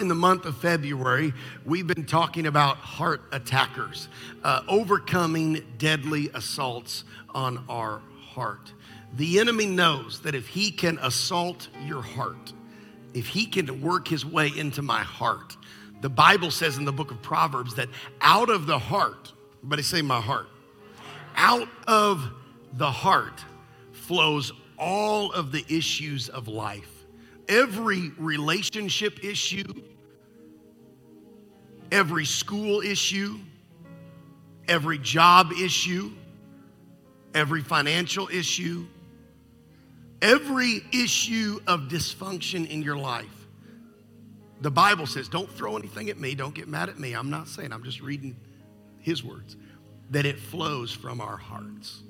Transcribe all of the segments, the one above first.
in the month of February, we've been talking about heart attackers, uh, overcoming deadly assaults on our heart. The enemy knows that if he can assault your heart, if he can work his way into my heart, the Bible says in the book of Proverbs that out of the heart, everybody say my heart, out of the heart flows all of the issues of life. Every relationship issue, every school issue, every job issue, every financial issue, every issue of dysfunction in your life. The Bible says, don't throw anything at me, don't get mad at me. I'm not saying, I'm just reading his words, that it flows from our hearts.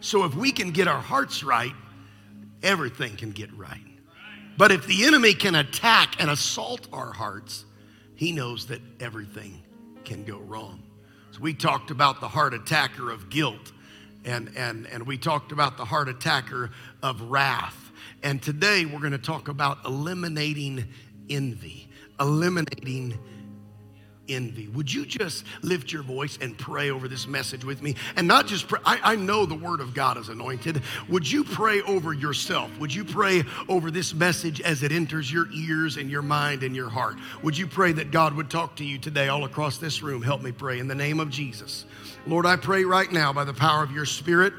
So if we can get our hearts right, everything can get right. But if the enemy can attack and assault our hearts, he knows that everything can go wrong. So we talked about the heart attacker of guilt, and, and, and we talked about the heart attacker of wrath. And today we're going to talk about eliminating envy, eliminating envy. Would you just lift your voice and pray over this message with me? And not just pray, I, I, know the word of God is anointed. Would you pray over yourself? Would you pray over this message as it enters your ears and your mind and your heart? Would you pray that God would talk to you today all across this room? Help me pray in the name of Jesus. Lord, I pray right now by the power of your spirit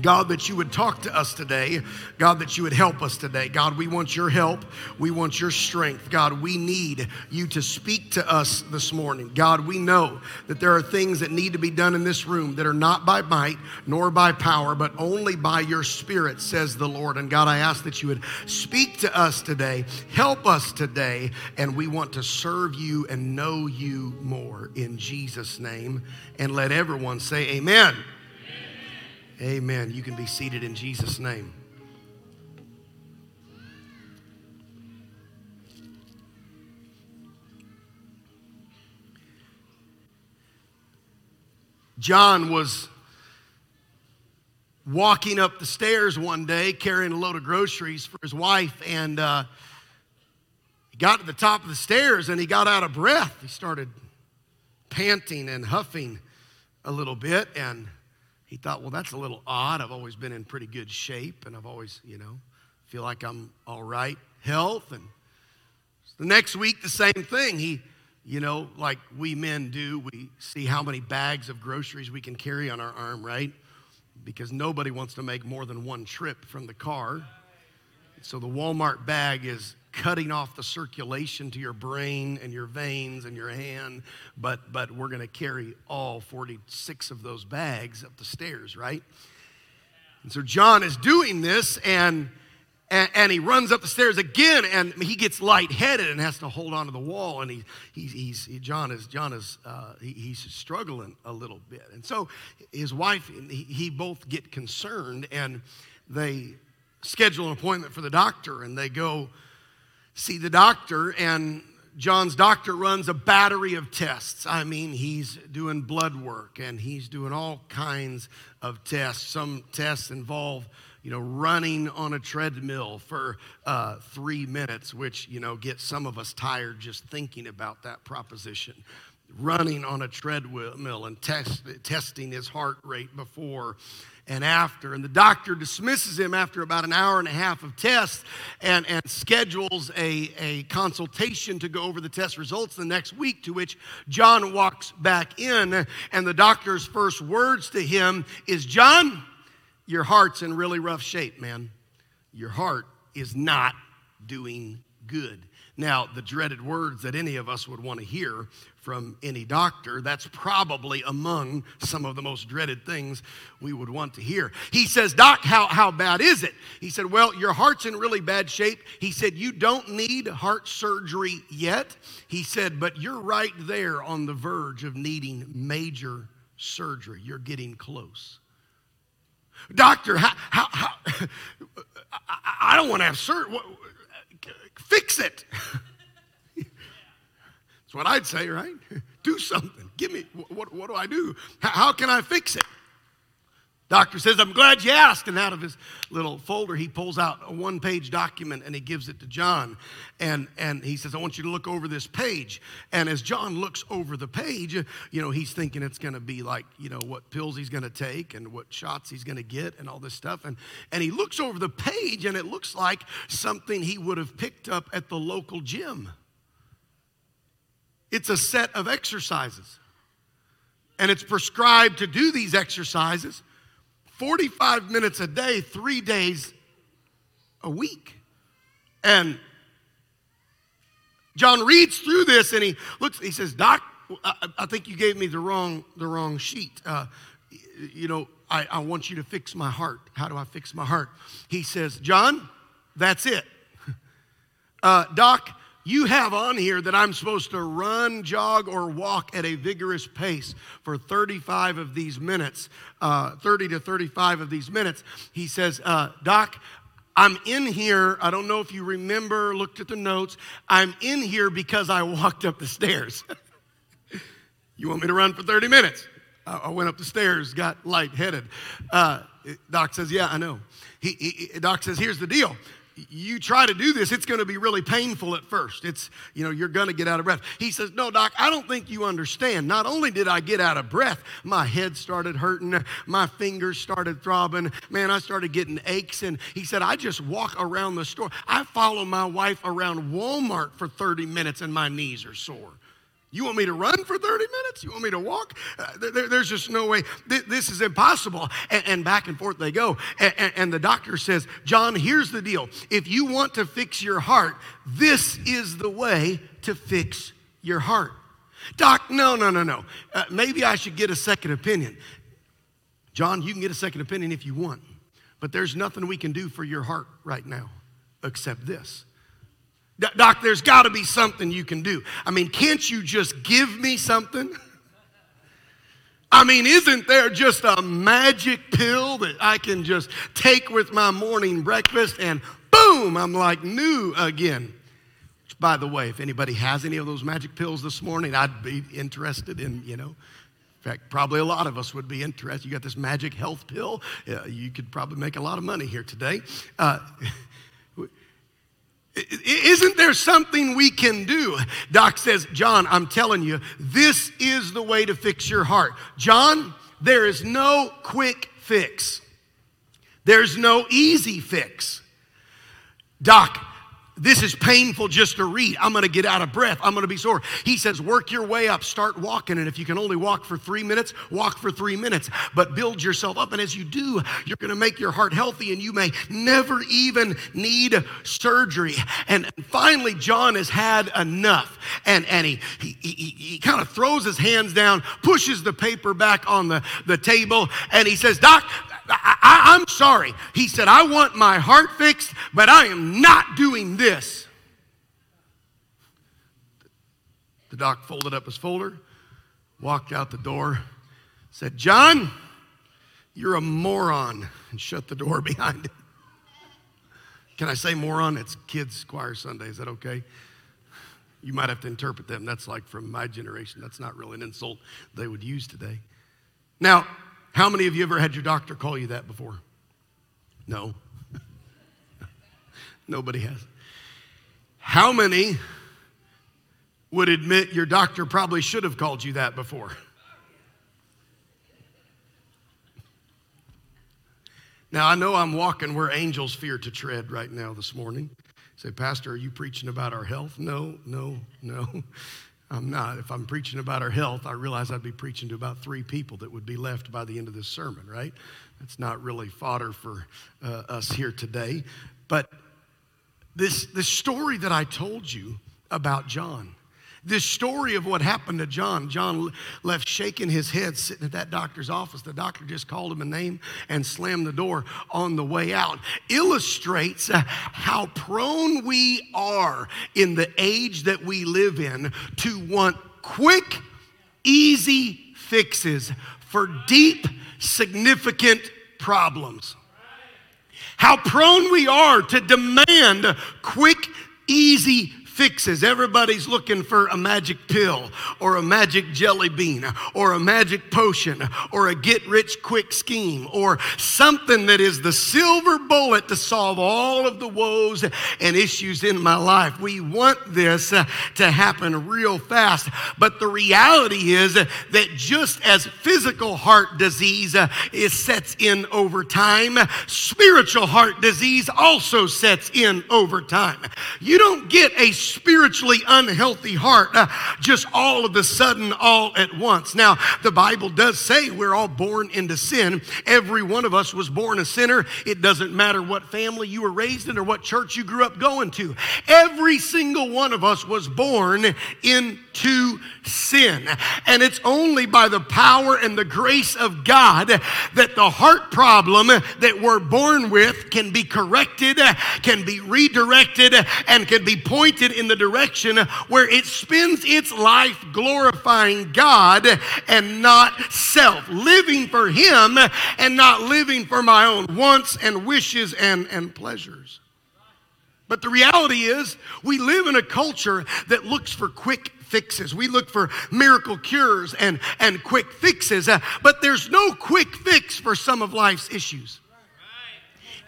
God, that you would talk to us today. God, that you would help us today. God, we want your help. We want your strength. God, we need you to speak to us this morning. God, we know that there are things that need to be done in this room that are not by might nor by power, but only by your spirit, says the Lord. And God, I ask that you would speak to us today, help us today, and we want to serve you and know you more in Jesus' name. And let everyone say, Amen. Amen. You can be seated in Jesus' name. John was walking up the stairs one day carrying a load of groceries for his wife, and uh, he got to the top of the stairs and he got out of breath. He started panting and huffing a little bit, and he thought, well, that's a little odd. I've always been in pretty good shape and I've always, you know, feel like I'm all right, health. And the next week, the same thing. He, you know, like we men do, we see how many bags of groceries we can carry on our arm, right? Because nobody wants to make more than one trip from the car. So the Walmart bag is cutting off the circulation to your brain and your veins and your hand, but, but we're going to carry all 46 of those bags up the stairs, right? And so John is doing this, and, and, and, he runs up the stairs again, and he gets lightheaded and has to hold onto the wall. And he, he he's, he, John is, John is uh, he, he's struggling a little bit. And so his wife, he, he both get concerned, and they schedule an appointment for the doctor, and they go see the doctor, and John's doctor runs a battery of tests. I mean, he's doing blood work and he's doing all kinds of tests. Some tests involve, you know, running on a treadmill for uh, three minutes, which, you know, gets some of us tired just thinking about that proposition. Running on a treadmill and test, testing his heart rate before and after. And the doctor dismisses him after about an hour and a half of tests and, and schedules a, a consultation to go over the test results the next week, to which John walks back in. And the doctor's first words to him is John, your heart's in really rough shape, man. Your heart is not doing good. Now, the dreaded words that any of us would want to hear from any doctor, that's probably among some of the most dreaded things we would want to hear. He says, Doc, how, how bad is it? He said, Well, your heart's in really bad shape. He said, You don't need heart surgery yet. He said, But you're right there on the verge of needing major surgery. You're getting close. Doctor, how, how, how I don't want to have surgery Fix it. That's what I'd say, right? Do something. Give me, what, what do I do? How, how can I fix it? Doctor says, I'm glad you asked. And out of his little folder, he pulls out a one page document and he gives it to John. And, and he says, I want you to look over this page. And as John looks over the page, you know, he's thinking it's going to be like, you know, what pills he's going to take and what shots he's going to get and all this stuff. And, and he looks over the page and it looks like something he would have picked up at the local gym. It's a set of exercises. And it's prescribed to do these exercises 45 minutes a day, three days a week. And John reads through this and he looks, he says, Doc, I, I think you gave me the wrong, the wrong sheet. Uh, you know, I, I want you to fix my heart. How do I fix my heart? He says, John, that's it. Uh, Doc, you have on here that I'm supposed to run, jog, or walk at a vigorous pace for 35 of these minutes, uh, 30 to 35 of these minutes. He says, uh, Doc, I'm in here. I don't know if you remember, looked at the notes. I'm in here because I walked up the stairs. you want me to run for 30 minutes? I went up the stairs, got lightheaded. Uh, Doc says, Yeah, I know. He, he, Doc says, Here's the deal you try to do this, it's going to be really painful at first. It's, you know, you're going to get out of breath. He says, No, doc, I don't think you understand. Not only did I get out of breath, my head started hurting, my fingers started throbbing. Man, I started getting aches. And he said, I just walk around the store. I follow my wife around Walmart for 30 minutes and my knees are sore. You want me to run for 30 minutes? You want me to walk? Uh, there, there's just no way. This is impossible. And, and back and forth they go. And, and the doctor says, John, here's the deal. If you want to fix your heart, this is the way to fix your heart. Doc, no, no, no, no. Uh, maybe I should get a second opinion. John, you can get a second opinion if you want, but there's nothing we can do for your heart right now except this. Doc, there's got to be something you can do. I mean, can't you just give me something? I mean, isn't there just a magic pill that I can just take with my morning breakfast and boom, I'm like new again? Which, by the way, if anybody has any of those magic pills this morning, I'd be interested in, you know. In fact, probably a lot of us would be interested. You got this magic health pill. Uh, you could probably make a lot of money here today. Uh, Isn't there something we can do? Doc says, John, I'm telling you, this is the way to fix your heart. John, there is no quick fix, there's no easy fix. Doc, this is painful just to read. I'm going to get out of breath. I'm going to be sore. He says, work your way up. Start walking. And if you can only walk for three minutes, walk for three minutes. But build yourself up. And as you do, you're going to make your heart healthy and you may never even need surgery. And finally, John has had enough. And, and he, he, he, he kind of throws his hands down, pushes the paper back on the, the table, and he says, Doc, I, am sorry. He said, I want my heart fixed, but I am not doing this. The doc folded up his folder, walked out the door, said, John, you're a moron, and shut the door behind him. Can I say moron? It's kids' choir Sunday. Is that okay? You might have to interpret them. That's like from my generation. That's not really an insult they would use today. Now, how many of you ever had your doctor call you that before? No. Nobody has. How many would admit your doctor probably should have called you that before? Now, I know I'm walking where angels fear to tread right now this morning. Say, Pastor, are you preaching about our health? No, no, no. I'm not. If I'm preaching about our health, I realize I'd be preaching to about three people that would be left by the end of this sermon, right? That's not really fodder for uh, us here today. But this, this story that I told you about John, this story of what happened to John. John left shaking his head sitting at that doctor's office. The doctor just called him a name and slammed the door on the way out. Illustrates uh, how prone we are in the age that we live in to want quick, easy fixes for deep, significant problems. How prone we are to demand quick, easy fixes. Everybody's looking for a magic pill or a magic jelly bean or a magic potion or a get rich quick scheme or something that is the silver bullet to solve all of the woes and issues in my life. We want this to happen real fast. But the reality is that just as physical heart disease uh, is sets in over time, spiritual heart disease also sets in over time. You don't get a spiritually unhealthy heart uh, just all of a sudden, all at once. Now, the Bible does say we're all born into sin. Every one of us was born a sinner. It doesn't matter what family you were raised in or what church you grew up going to. Every single one of us was born into sin. And it's only by the power and the grace of God that the heart problem that we're born with can be corrected, can be redirected, and can be pointed in the direction where it spends its life glorifying God and not self, living for Him and not living for my own wants and wishes and, and pleasures. But the reality is, we live in a culture that looks for quick fixes. We look for miracle cures and, and quick fixes, uh, but there's no quick fix for some of life's issues.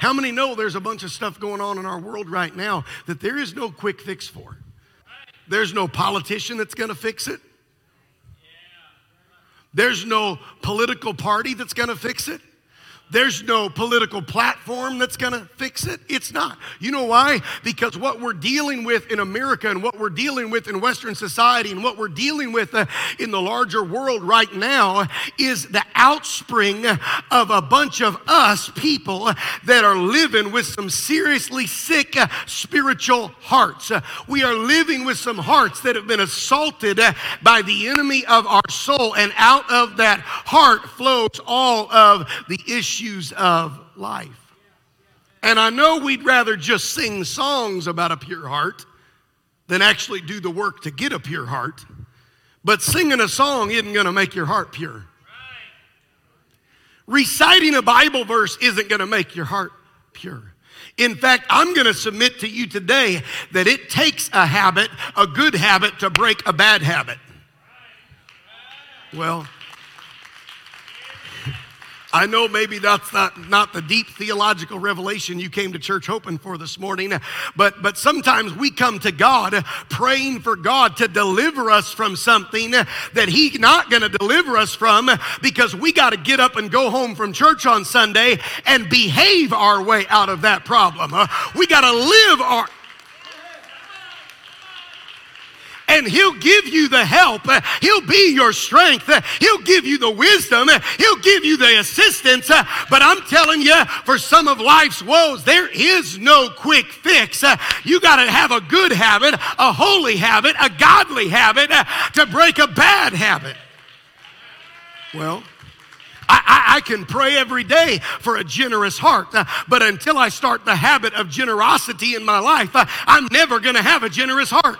How many know there's a bunch of stuff going on in our world right now that there is no quick fix for? There's no politician that's going to fix it. There's no political party that's going to fix it. There's no political platform that's going to fix it. It's not. You know why? Because what we're dealing with in America and what we're dealing with in Western society and what we're dealing with uh, in the larger world right now is the outspring of a bunch of us people that are living with some seriously sick uh, spiritual hearts. Uh, we are living with some hearts that have been assaulted by the enemy of our soul, and out of that heart flows all of the issues issues of life. And I know we'd rather just sing songs about a pure heart than actually do the work to get a pure heart. But singing a song isn't going to make your heart pure. Reciting a Bible verse isn't going to make your heart pure. In fact, I'm going to submit to you today that it takes a habit, a good habit, to break a bad habit. Well, I know maybe that's not, not the deep theological revelation you came to church hoping for this morning, but, but sometimes we come to God praying for God to deliver us from something that He's not going to deliver us from because we got to get up and go home from church on Sunday and behave our way out of that problem. We got to live our and He'll give you the help. He'll be your strength. He'll give you the wisdom. He'll give you the assistance. But I'm telling you, for some of life's woes, there is no quick fix. You got to have a good habit, a holy habit, a godly habit to break a bad habit. Well, I, I, can pray every day for a generous heart, but until I start the habit of generosity in my life, I'm never going to have a generous heart.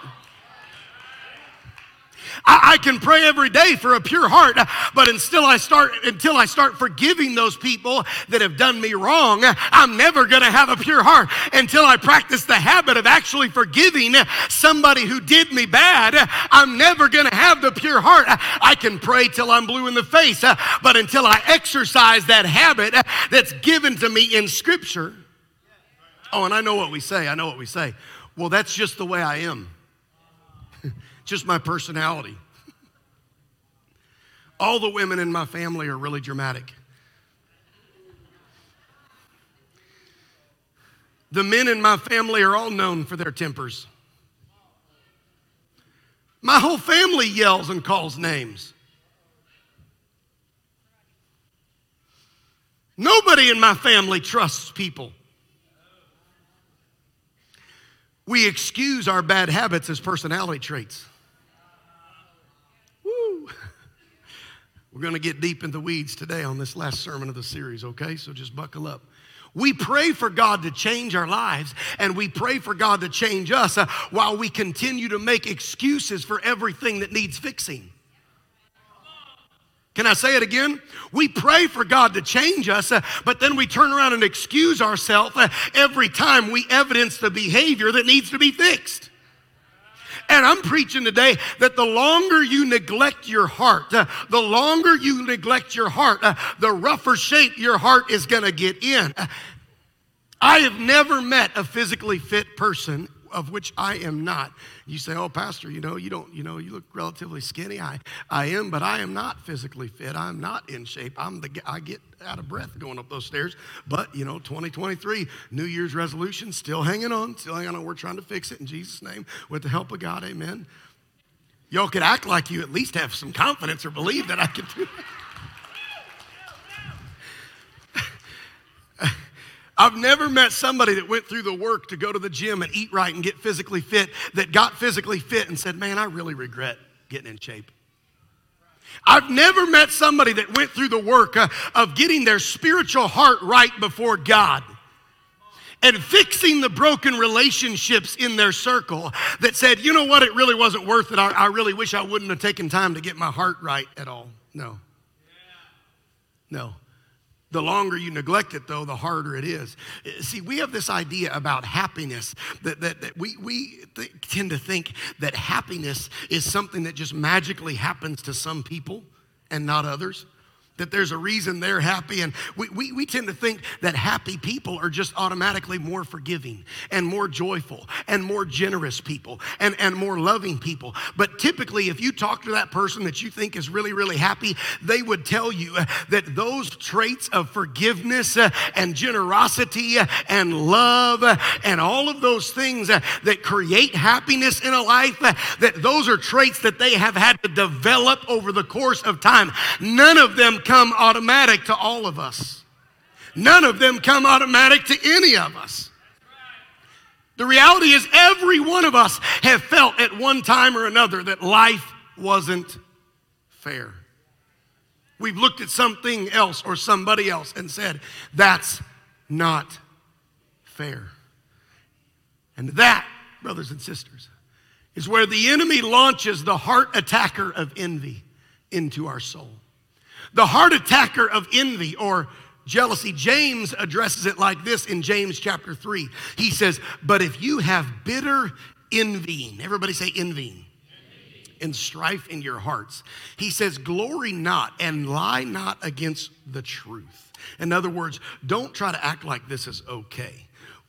I, I, can pray every day for a pure heart, but until I start until I start forgiving those people that have done me wrong, I'm never going to have a pure heart until I practice the habit of actually forgiving somebody who did me bad. I'm never going to have the pure heart. I can pray till I'm blue in the face, but until I exercise that habit that's given to me in Scripture. Oh, and I know what we say. I know what we say. Well, that's just the way I am just my personality. All the women in my family are really dramatic. The men in my family are all known for their tempers. My whole family yells and calls names. Nobody in my family trusts people. We excuse our bad habits as personality traits. We're going to get deep in the weeds today on this last sermon of the series, okay? So just buckle up. We pray for God to change our lives and we pray for God to change us uh, while we continue to make excuses for everything that needs fixing. Can I say it again? We pray for God to change us, uh, but then we turn around and excuse ourselves uh, every time we evidence the behavior that needs to be fixed. And I'm preaching today that the longer you neglect your heart, uh, the longer you neglect your heart, uh, the rougher shape your heart is going to get in. Uh, I have never met a physically fit person of which I am not. You say, "Oh, pastor, you know, you don't, you know, you look relatively skinny." I, I am, but I am not physically fit. I'm not in shape. I'm the, I get out of breath going up those stairs. But you know, 2023, New Year's resolution, still hanging on, still hanging on. We're trying to fix it in Jesus' name with the help of God. Amen. Y'all could act like you at least have some confidence or believe that I can do it. I've never met somebody that went through the work to go to the gym and eat right and get physically fit that got physically fit and said, Man, I really regret getting in shape. I've never met somebody that went through the work uh, of getting their spiritual heart right before God and fixing the broken relationships in their circle that said, you know what, it really wasn't worth it. I, I really wish I wouldn't have taken time to get my heart right at all. No. No. The longer you neglect it, though, the harder it is. See, we have this idea about happiness that, that, that we, we th- tend to think that happiness is something that just magically happens to some people and not others that there's a reason they're happy. And we, we, we tend to think that happy people are just automatically more forgiving and more joyful and more generous people and, and more loving people. But typically, if you talk to that person that you think is really, really happy, they would tell you uh, that those traits of forgiveness uh, and generosity uh, and love and all of those things that create happiness in a life, that those are traits that they have had to develop over the course of time. None of them come automatic to all of us. None of them come automatic to any of us. The reality is, every one of us have felt at one time or another that life wasn't fair. We've looked at something else or somebody else and said, that's not fair. And that, brothers and sisters, is where the enemy launches the heart attacker of envy into our soul. The heart attacker of envy or jealousy. James addresses it like this in James chapter 3. He says, But if you have bitter envying, everybody say envying, and strife in your hearts, he says, Glory not and lie not against the truth. In other words, don't try to act like this is okay.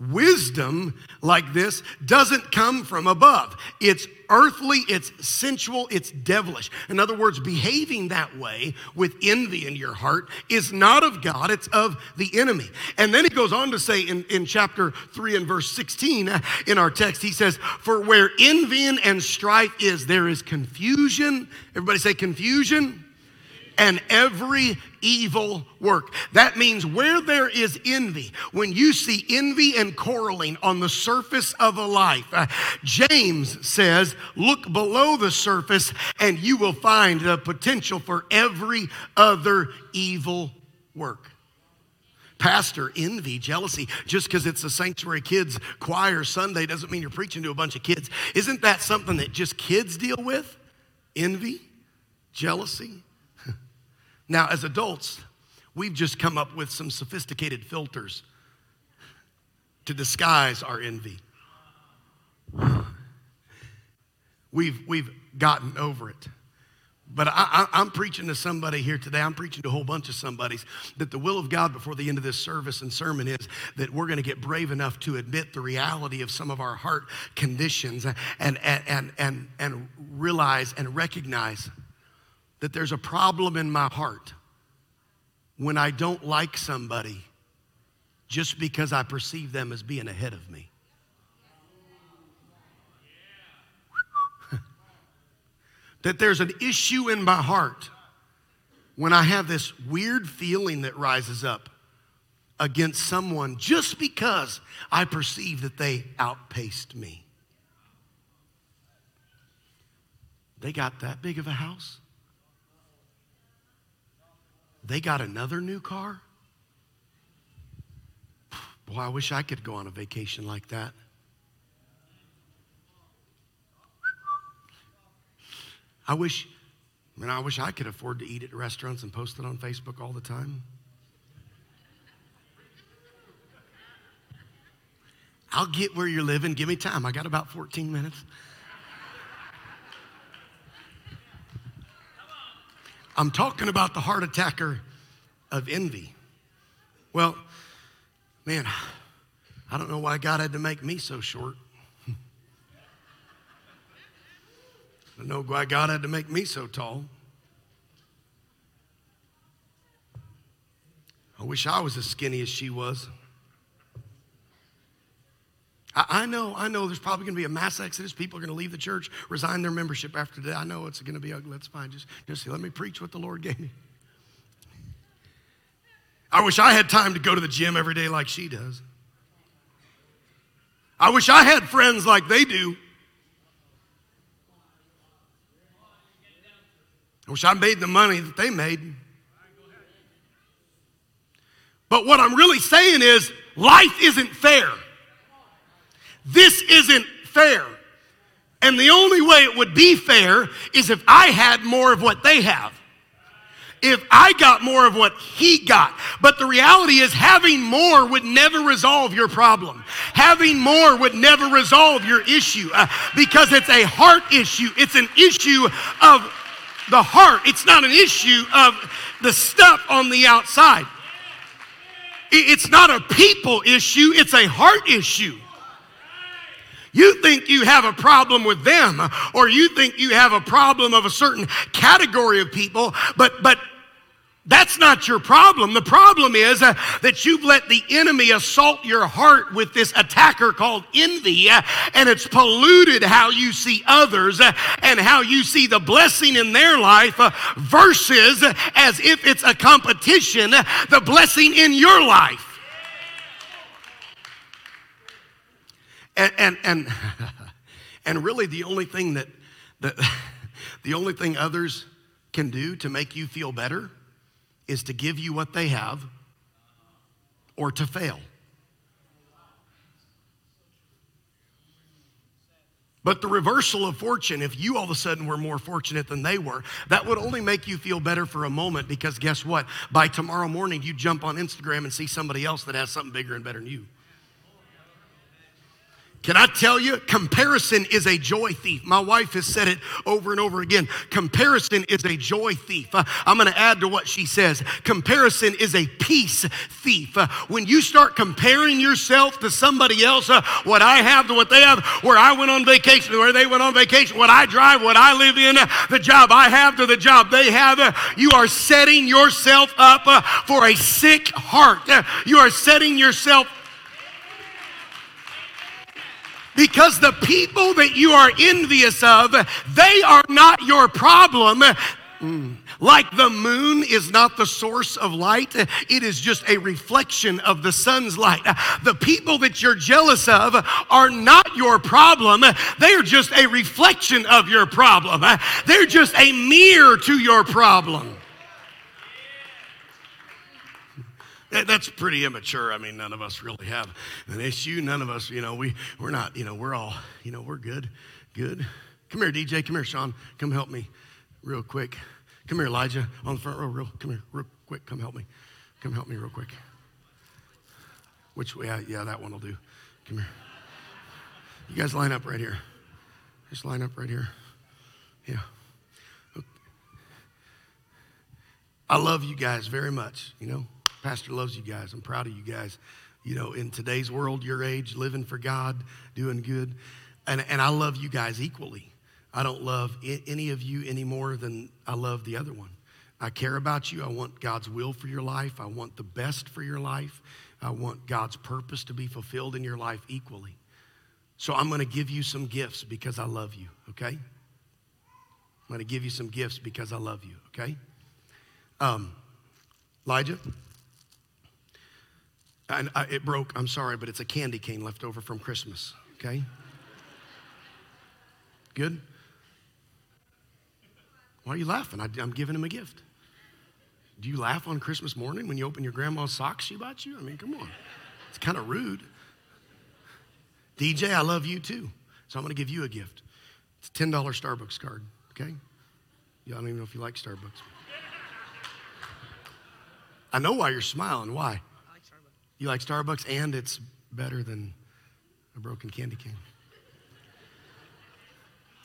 Wisdom like this doesn't come from above. It's earthly, it's sensual, it's devilish. In other words, behaving that way with envy in your heart is not of God, it's of the enemy. And then he goes on to say in, in chapter 3 and verse 16 uh, in our text, he says, For where envy and strife is, there is confusion. Everybody say confusion and every evil work. That means where there is envy, when you see envy and quarreling on the surface of a life, uh, James says, look below the surface and you will find the potential for every other evil work pastor envy, jealousy, just because it's a sanctuary kids choir Sunday doesn't mean you're preaching to a bunch of kids. Isn't that something that just kids deal with? Envy, jealousy, now, as adults, we've just come up with some sophisticated filters to disguise our envy. We've, we've gotten over it. But I, am preaching to somebody here today. I'm preaching to a whole bunch of somebodies that the will of God before the end of this service and sermon is that we're going to get brave enough to admit the reality of some of our heart conditions and, and, and, and, and realize and recognize that there's a problem in my heart when I don't like somebody just because I perceive them as being ahead of me. that there's an issue in my heart when I have this weird feeling that rises up against someone just because I perceive that they outpaced me. They got that big of a house? They got another new car? Boy, I wish I could go on a vacation like that. I wish, I mean, I wish I could afford to eat at restaurants and post it on Facebook all the time. I'll get where you're living. Give me time. I got about 14 minutes. I'm talking about the heart attacker of envy. Well, man, I don't know why God had to make me so short. I don't know why God had to make me so tall. I wish I was as skinny as she was. I, I know, I know there's probably going to be a mass exodus. People are going to leave the church, resign their membership after today. I know it's going to be ugly. That's fine. Just, just let me preach what the Lord gave me. I wish I had time to go to the gym every day like she does. I wish I had friends like they do. I wish I made the money that they made. But what I'm really saying is life isn't fair. This isn't fair. And the only way it would be fair is if I had more of what they have. If I got more of what he got. But the reality is, having more would never resolve your problem. Having more would never resolve your issue uh, because it's a heart issue. It's an issue of the heart, it's not an issue of the stuff on the outside. It's not a people issue, it's a heart issue. You think you have a problem with them, or you think you have a problem of a certain category of people, but, but that's not your problem. The problem is uh, that you've let the enemy assault your heart with this attacker called envy, uh, and it's polluted how you see others uh, and how you see the blessing in their life uh, versus uh, as if it's a competition, uh, the blessing in your life. And, and, and, and really, the only thing that, that the only thing others can do to make you feel better is to give you what they have or to fail. But the reversal of fortune, if you all of a sudden were more fortunate than they were, that would only make you feel better for a moment because guess what? By tomorrow morning, you jump on Instagram and see somebody else that has something bigger and better than you. Can I tell you, comparison is a joy thief. My wife has said it over and over again. Comparison is a joy thief. Uh, I'm going to add to what she says. Comparison is a peace thief. Uh, when you start comparing yourself to somebody else, uh, what I have to what they have, where I went on vacation, where they went on vacation, what I drive, what I live in, the job I have to the job they have, you are setting yourself up for a sick heart. you are setting yourself because the people that you are envious of, they are not your problem. Mm. Like the moon is not the source of light, it is just a reflection of the sun's light. The people that you're jealous of are not your problem, they are just a reflection of your problem. They're just a mirror to your problem. That's pretty immature. I mean, none of us really have an issue. None of us, you know, we, we're not, you know, we're all, you know, we're good. Good. Come here, DJ. Come here, Sean. Come help me real quick. Come here, Elijah, on the front row. Real, come here, real quick. Come help me. Come help me real quick. Which way? Yeah, yeah, that one will do. Come here. You guys line up right here. Just line up right here. Yeah. I love you guys very much, you know. Pastor loves you guys. I'm proud of you guys. You know, in today's world, your age, living for God, doing good. And, and I love you guys equally. I don't love any of you any more than I love the other one. I care about you. I want God's will for your life. I want the best for your life. I want God's purpose to be fulfilled in your life equally. So I'm going to give you some gifts because I love you, okay? I'm going to give you some gifts because I love you, okay? Um, Elijah? And I, it broke, I'm sorry, but it's a candy cane left over from Christmas, okay? Good? Why are you laughing? I, am giving him a gift. Do you laugh on Christmas morning when you open your grandma's socks she bought you? I mean, come on. It's kind of rude. DJ, I love you too. So I'm going to give you a gift. It's a $10 Starbucks card, okay? Yeah, I don't even know if you like Starbucks. I know why you're smiling. Why? You like Starbucks, and it's better than a broken candy cane.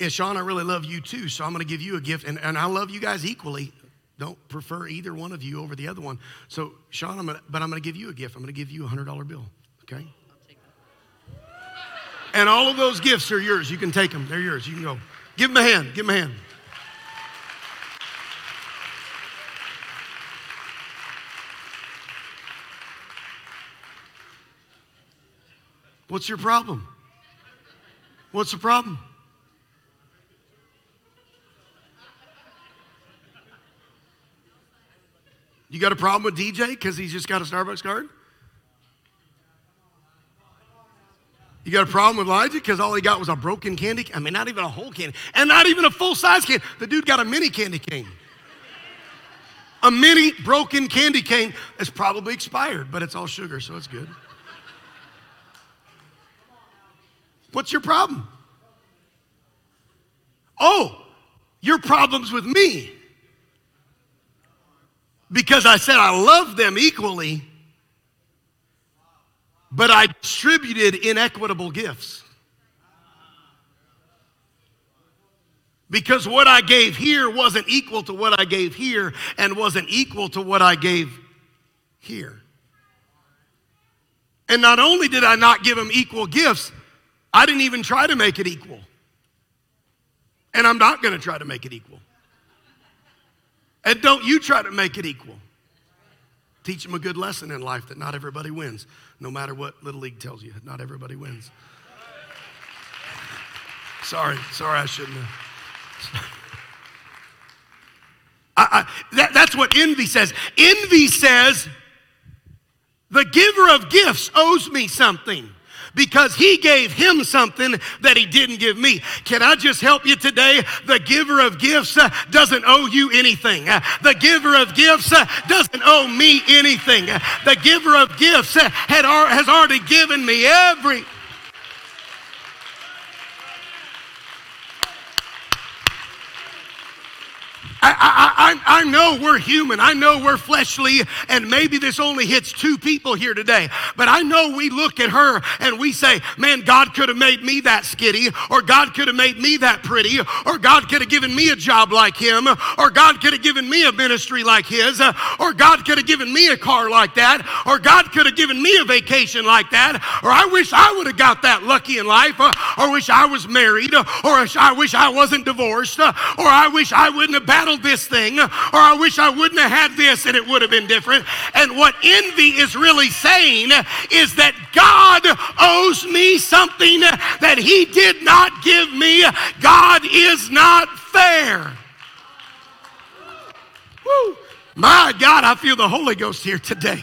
Yeah, Sean, I really love you too, so I'm going to give you a gift, and, and I love you guys equally. don't prefer either one of you over the other one. So, Sean, I'm gonna, but I'm going to give you a gift. I'm going to give you a $100 bill, okay? And all of those gifts are yours. You can take them. They're yours. You can go. Give them a hand. Give them a hand. What's your problem? What's the problem? You got a problem with DJ because he's just got a Starbucks card? You got a problem with Elijah because all he got was a broken candy? I mean, not even a whole candy, and not even a full size candy. The dude got a mini candy cane. A mini broken candy cane is probably expired, but it's all sugar, so it's good. What's your problem? Oh, your problem's with me. Because I said I love them equally but I distributed inequitable gifts. Because what I gave here wasn't equal to what I gave here and wasn't equal to what I gave here. And not only did I not give them equal gifts, I didn't even try to make it equal. And I'm not going to try to make it equal. And don't you try to make it equal. Teach them a good lesson in life that not everybody wins no matter what Little League tells you. Not everybody wins. Sorry, sorry, I shouldn't have. I, I, that, that's what envy says. Envy says, the giver of gifts owes me something because he gave him something that he didn't give me. Can I just help you today? The giver of gifts uh, doesn't owe you anything. Uh, the giver of gifts uh, doesn't owe me anything. The giver of gifts had, has already given me every I, I, I, know we're human. I know we're fleshly, and maybe this only hits two people here today. But I know we look at her and we say, man, God could have made me that skitty, or God could have made me that pretty, or God could have given me a job like him, or God could have given me a ministry like his, or God could have given me a car like that, or God could have given me a vacation like that, or I wish I would have got that lucky in life, or, or wish I was married, or I wish I wasn't divorced, or I wish I wouldn't have battled this thing, or I wish I wouldn't have had this and it would have been different. And what envy is really saying is that God owes me something that He did not give me. God is not fair. Woo. My God, I feel the Holy Ghost here today.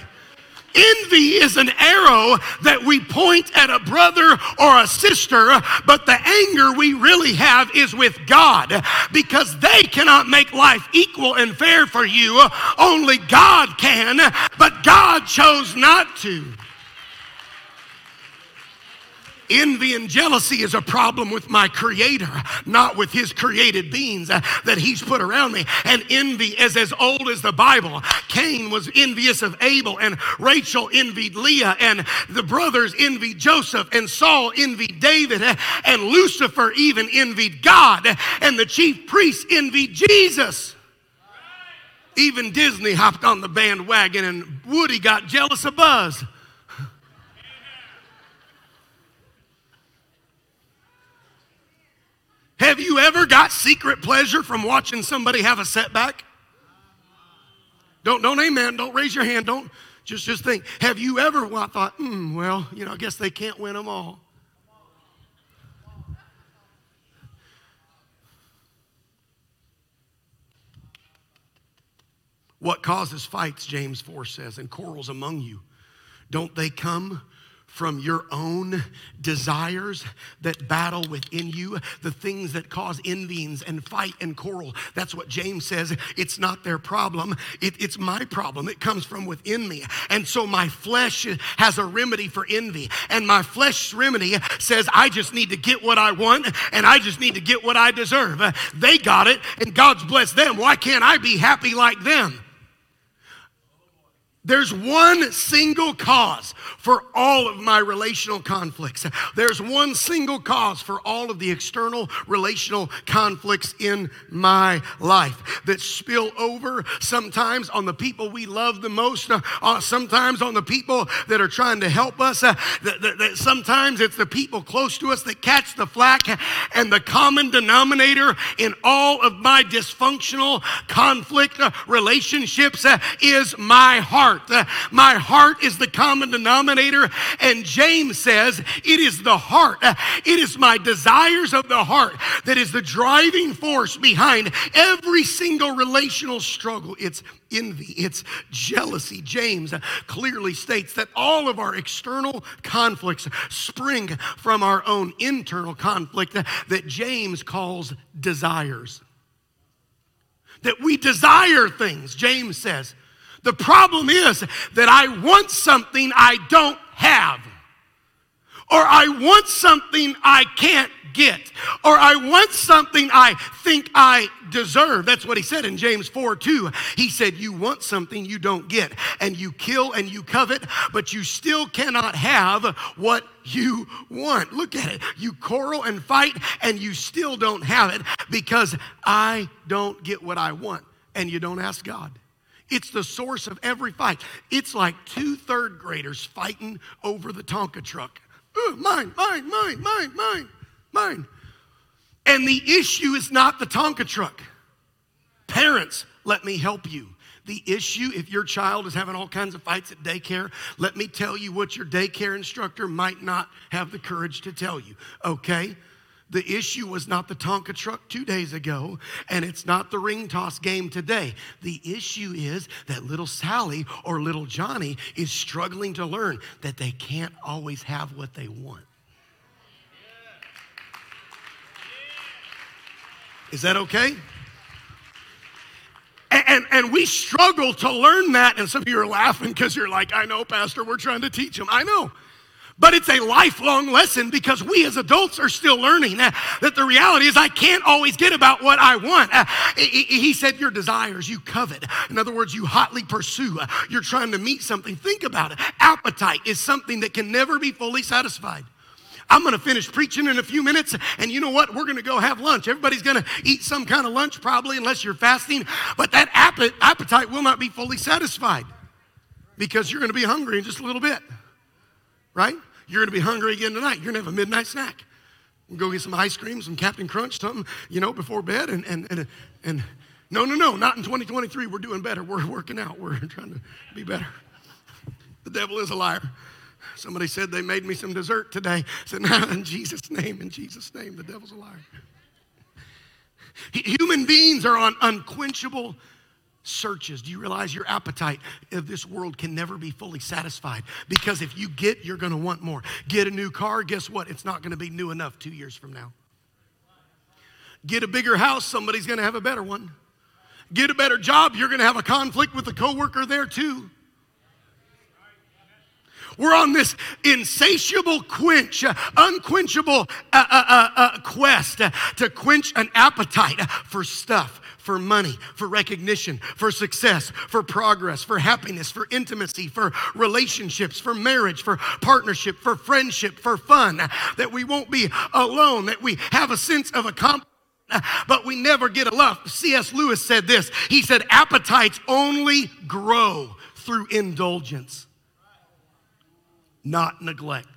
Envy is an arrow that we point at a brother or a sister, but the anger we really have is with God because they cannot make life equal and fair for you. Only God can, but God chose not to. Envy and jealousy is a problem with my creator, not with his created beings uh, that he's put around me. And envy is as old as the Bible. Cain was envious of Abel, and Rachel envied Leah, and the brothers envied Joseph, and Saul envied David, uh, and Lucifer even envied God, and the chief priests envied Jesus. Even Disney hopped on the bandwagon, and Woody got jealous of Buzz. Have you ever got secret pleasure from watching somebody have a setback? Don't, don't amen. Don't raise your hand. Don't just, just think. Have you ever well, thought, hmm, well, you know, I guess they can't win them all. What causes fights, James 4 says, and quarrels among you? Don't they come from your own desires that battle within you, the things that cause envyings and fight and quarrel. That's what James says. It's not their problem, it, it's my problem. It comes from within me. And so my flesh has a remedy for envy. And my flesh remedy says, I just need to get what I want and I just need to get what I deserve. They got it and God's blessed them. Why can't I be happy like them? There's one single cause for all of my relational conflicts. There's one single cause for all of the external relational conflicts in my life that spill over sometimes on the people we love the most, uh, uh sometimes on the people that are trying to help us. Uh, that, that, that sometimes it's the people close to us that catch the flack. And the common denominator in all of my dysfunctional conflict uh, relationships uh, is my heart heart. My heart is the common denominator. And James says it is the heart, it is my desires of the heart that is the driving force behind every single relational struggle. It's envy, it's jealousy. James clearly states that all of our external conflicts spring from our own internal conflict that James calls desires. That we desire things, James says. The problem is that I want something I don't have, or I want something I can't get, or I want something I think I deserve. That's what he said in James 4 2. He said, You want something you don't get, and you kill and you covet, but you still cannot have what you want. Look at it. You quarrel and fight, and you still don't have it because I don't get what I want, and you don't ask God. It's the source of every fight. It's like two third graders fighting over the Tonka truck. mine, mine, mine, mine, mine, mine. And the issue is not the Tonka truck. Parents, let me help you. The issue, if your child is having all kinds of fights at daycare, let me tell you what your daycare instructor might not have the courage to tell you, okay? The issue was not the Tonka truck two days ago, and it's not the ring toss game today. The issue is that little Sally or little Johnny is struggling to learn that they can't always have what they want. Is that okay? And, and, we struggle to learn that. And some of you are laughing because you're like, I know, Pastor, we're trying to teach them. I know. But it's a lifelong lesson because we as adults are still learning uh, that the reality is I can't always get about what I want. Uh, he, said, Your desires, you covet. In other words, you hotly pursue. Uh, you're trying to meet something. Think about it. Appetite is something that can never be fully satisfied. I'm going to finish preaching in a few minutes, and you know what? We're going to go have lunch. Everybody's going to eat some kind of lunch, probably, unless you're fasting. But that appetite will not be fully satisfied because you're going to be hungry in just a little bit right? You're going to be hungry again tonight. You're going to have a midnight snack. We'll go get some ice cream, some Captain Crunch, something, you know, before bed. And, and, and, and no, no, no, not in 2023. We're doing better. We're working out. We're trying to be better. The devil is a liar. Somebody said they made me some dessert today. I said, no, in Jesus' name, in Jesus' name, the devil's a liar. Human beings are on unquenchable searches. Do you realize your appetite of this world can never be fully satisfied? Because if you get, you're going to want more. Get a new car, guess what? It's not going to be new enough two years from now. Get a bigger house, somebody's going to have a better one. Get a better job, you're going to have a conflict with a coworker there too. We're on this insatiable quench, unquenchable uh, uh, uh, uh quest to quench an appetite for stuff for money, for recognition, for success, for progress, for happiness, for intimacy, for relationships, for marriage, for partnership, for friendship, for fun, that we won't be alone, that we have a sense of accomplishment but we never get enough. C.S. Lewis said this He said, Appetites only grow through indulgence, not neglect.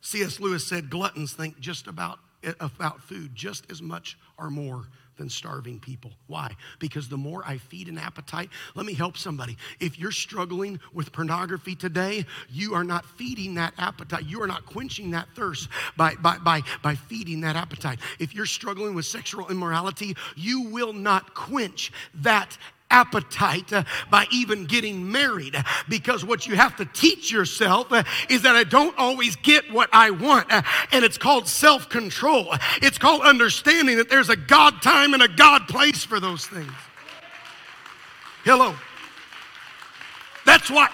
C.S. Lewis said, Gluttons think just about, about food just as much or more than starving people. Why? Because the more I feed an appetite, let me help somebody. If you're struggling with pornography today, you are not feeding that appetite. You are not quenching that thirst by, by, by, by feeding that appetite. If you're struggling with sexual immorality, you will not quench that appetite uh, by even getting married because what you have to teach yourself uh, is that I don't always get what I want. Uh, and it's called self control, it's called understanding that there's a God time and a God place for those things. Hello. That's why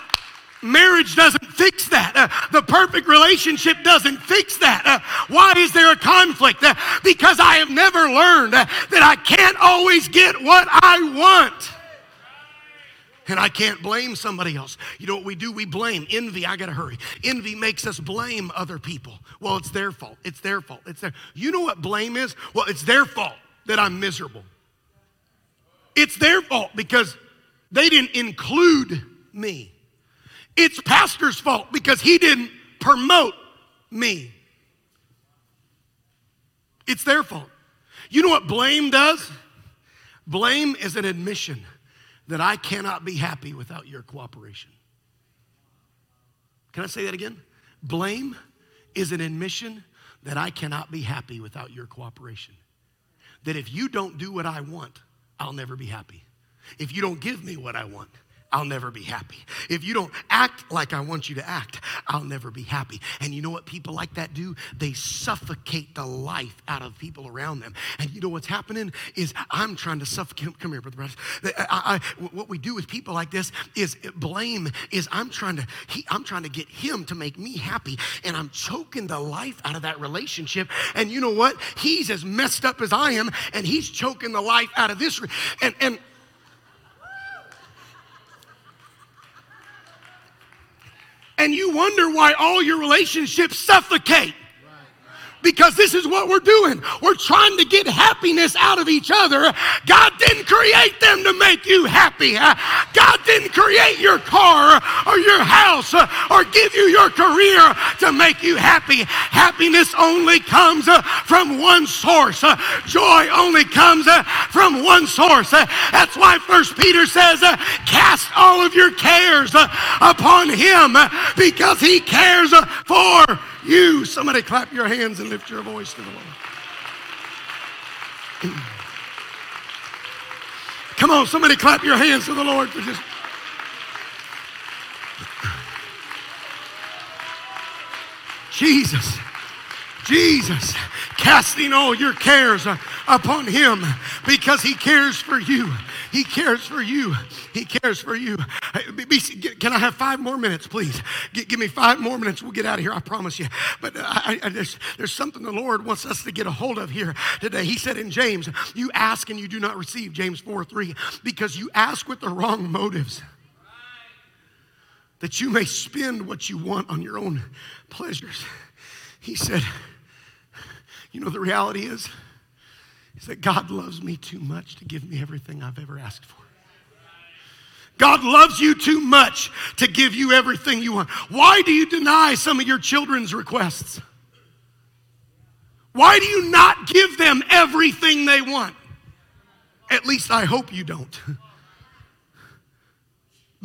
marriage doesn't fix that. Uh, the perfect relationship doesn't fix that. Uh, why is there a conflict? Uh, because I have never learned that I can't always get what I want. And I can't blame somebody else. You know what we do? We blame. Envy, I gotta hurry. Envy makes us blame other people. Well, it's their fault. It's their fault. It's their. You know what blame is? Well, it's their fault that I'm miserable. It's their fault because they didn't include me. It's pastor's fault because he didn't promote me. It's their fault. You know what blame does? Blame is an admission that I cannot be happy without your cooperation. Can I say that again? Blame is an admission that I cannot be happy without your cooperation. That if you don't do what I want, I'll never be happy. If you don't give me what I want, I'll never be happy. If you don't act like I want you to act, I'll never be happy. And you know what people like that do? They suffocate the life out of people around them. And you know what's happening is I'm trying to suffocate. Come here, brother. brother. I, I, what we do with people like this is blame. Is I'm trying to he, I'm trying to get him to make me happy, and I'm choking the life out of that relationship. And you know what? He's as messed up as I am, and he's choking the life out of this. And and and you wonder why all your relationships suffocate because this is what we're doing. We're trying to get happiness out of each other. God didn't create them to make you happy. God didn't create your car or your house or give you your career to make you happy. Happiness only comes from one source. Joy only comes from one source. That's why First Peter says, cast all of your cares upon him because he cares for you. Somebody clap your hands and lift your voice to the Lord. Come on, somebody clap your hands to the Lord for just. Jesus. Jesus, casting all your cares upon him because he cares for you. He cares for you. He cares for you. Can I have five more minutes, please? Give me five more minutes. We'll get out of here, I promise you. But uh, I, I, there's, there's something the Lord wants us to get a hold of here today. He said in James, You ask and you do not receive, James 4 3, because you ask with the wrong motives that you may spend what you want on your own pleasures. He said, you know, the reality is, is that God loves me too much to give me everything I've ever asked for. God loves you too much to give you everything you want. Why do you deny some of your children's requests? Why do you not give them everything they want? At least I hope you don't.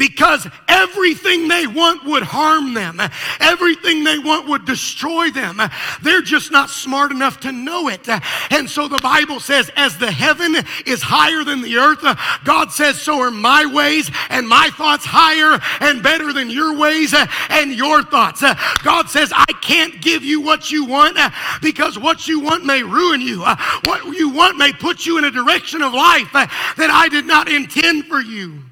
because everything they want would harm them. Everything they want would destroy them. They're just not smart enough to know it. And so the Bible says, as the heaven is higher than the earth, God says, so are my ways and my thoughts higher and better than your ways and your thoughts. God says, I can't give you what you want because what you want may ruin you. What you want may put you in a direction of life that I did not intend for you.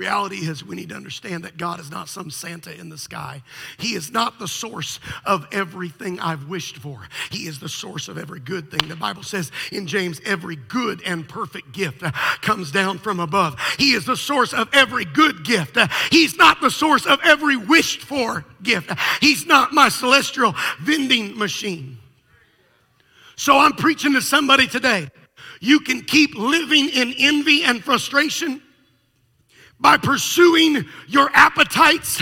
Reality is, we need to understand that God is not some Santa in the sky. He is not the source of everything I've wished for. He is the source of every good thing. The Bible says in James, every good and perfect gift comes down from above. He is the source of every good gift. He's not the source of every wished for gift. He's not my celestial vending machine. So I'm preaching to somebody today. You can keep living in envy and frustration by pursuing your appetites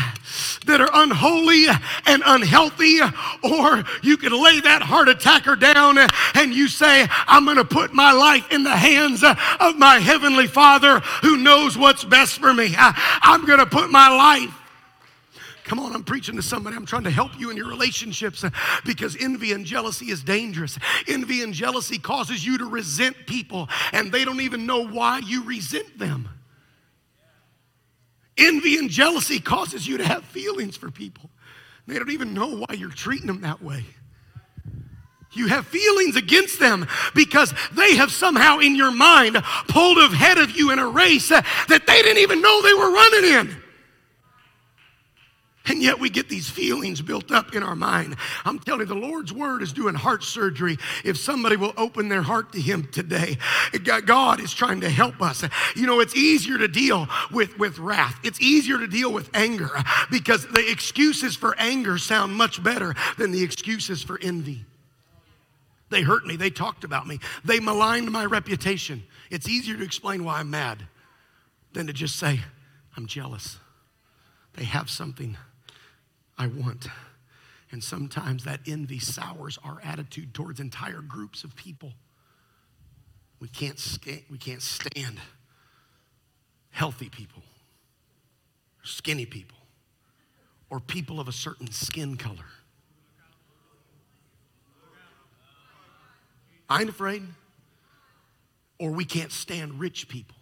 that are unholy and unhealthy, or you can lay that heart attacker down and you say, I'm going to put my life in the hands of my Heavenly Father who knows what's best for me. I'm going to put my life Come on, I'm preaching to somebody. I'm trying to help you in your relationships because envy and jealousy is dangerous. Envy and jealousy causes you to resent people, and they don't even know why you resent them. Envy and jealousy causes you to have feelings for people. They don't even know why you're treating them that way. You have feelings against them because they have somehow in your mind pulled ahead of you in a race that they didn't even know they were running in. And yet we get these feelings built up in our mind. I'm telling you, the Lord's word is doing heart surgery if somebody will open their heart to Him today. God is trying to help us. You know, it's easier to deal with, with wrath, it's easier to deal with anger because the excuses for anger sound much better than the excuses for envy. They hurt me, they talked about me, they maligned my reputation. It's easier to explain why I'm mad than to just say, I'm jealous. They have something I want. And sometimes that envy sours our attitude towards entire groups of people. We can't, sta- we can't stand healthy people, skinny people, or people of a certain skin color. I ain't afraid. Or we can't stand rich people.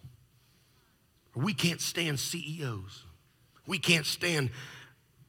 Or we can't stand CEOs. We can't stand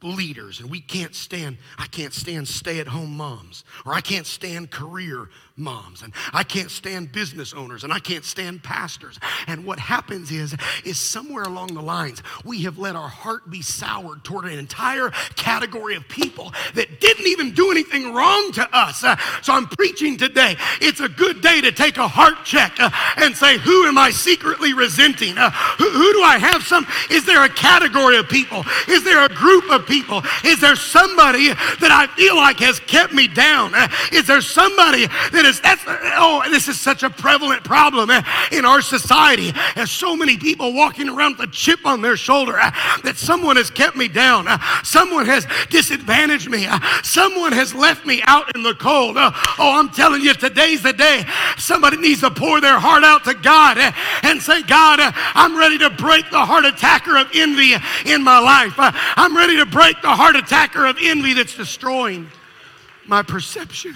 leaders and we can't stand i can't stand stay-at-home moms or i can't stand career moms and i can't stand business owners and i can't stand pastors. And what happens is is somewhere along the lines we have let our heart be soured toward an entire category of people that didn't even do anything wrong to us. Uh, so i'm preaching today it's a good day to take a heart check uh, and say who am i secretly resenting? Uh, who, who do i have some is there a category of people? Is there a group of people? Is there somebody that I feel like has kept me down? Is there somebody that is, that's, oh, this is such a prevalent problem eh, in our society. There's so many people walking around with a chip on their shoulder eh, that someone has kept me down. Eh. Someone has disadvantaged me. Someone has left me out in the cold. Oh, I'm telling you, today's the day somebody needs to pour their heart out to God and say, God, I'm ready to break the heart attacker of envy in my life. I'm ready to break the heart attacker of envy that's destroying my perception.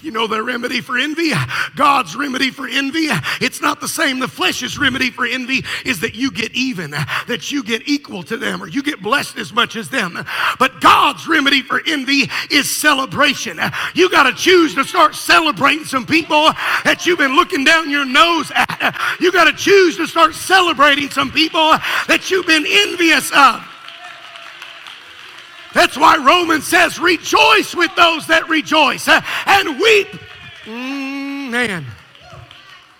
You know the remedy for envy? God's remedy for envy, it's not the same. The flesh's remedy for envy is that you get even, that you get equal to them, or you get blessed as much as them. But God's remedy for envy is celebration. You got to choose to start celebrating some people that you've been looking down your nose at. You got to choose to start celebrating some people that you've been envious of. That's why Romans says, rejoice with those that rejoice uh, and weep. Mm, man.